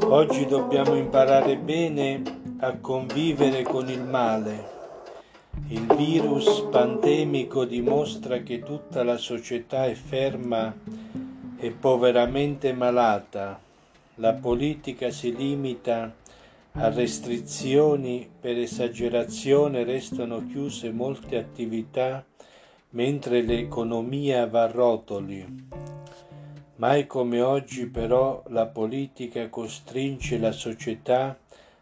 Oggi dobbiamo imparare bene a convivere con il male. Il virus pandemico dimostra che tutta la società è ferma e poveramente malata. La politica si limita a restrizioni, per esagerazione restano chiuse molte attività mentre l'economia va a rotoli. Mai come oggi però la politica costringe la società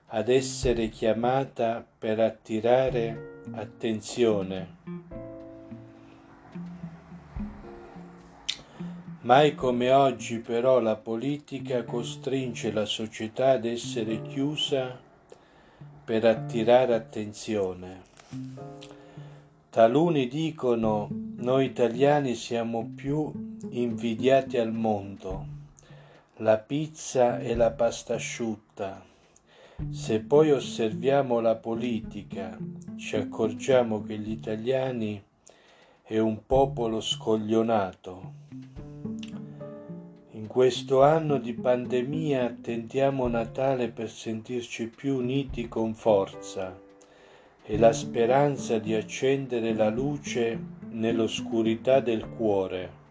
ad essere chiamata per attirare attenzione. Mai come oggi però la politica costringe la società ad essere chiusa per attirare attenzione. Taluni dicono noi italiani siamo più invidiati al mondo, la pizza e la pasta asciutta. Se poi osserviamo la politica, ci accorgiamo che gli italiani è un popolo scoglionato. In questo anno di pandemia attendiamo Natale per sentirci più uniti con forza e la speranza di accendere la luce nell'oscurità del cuore.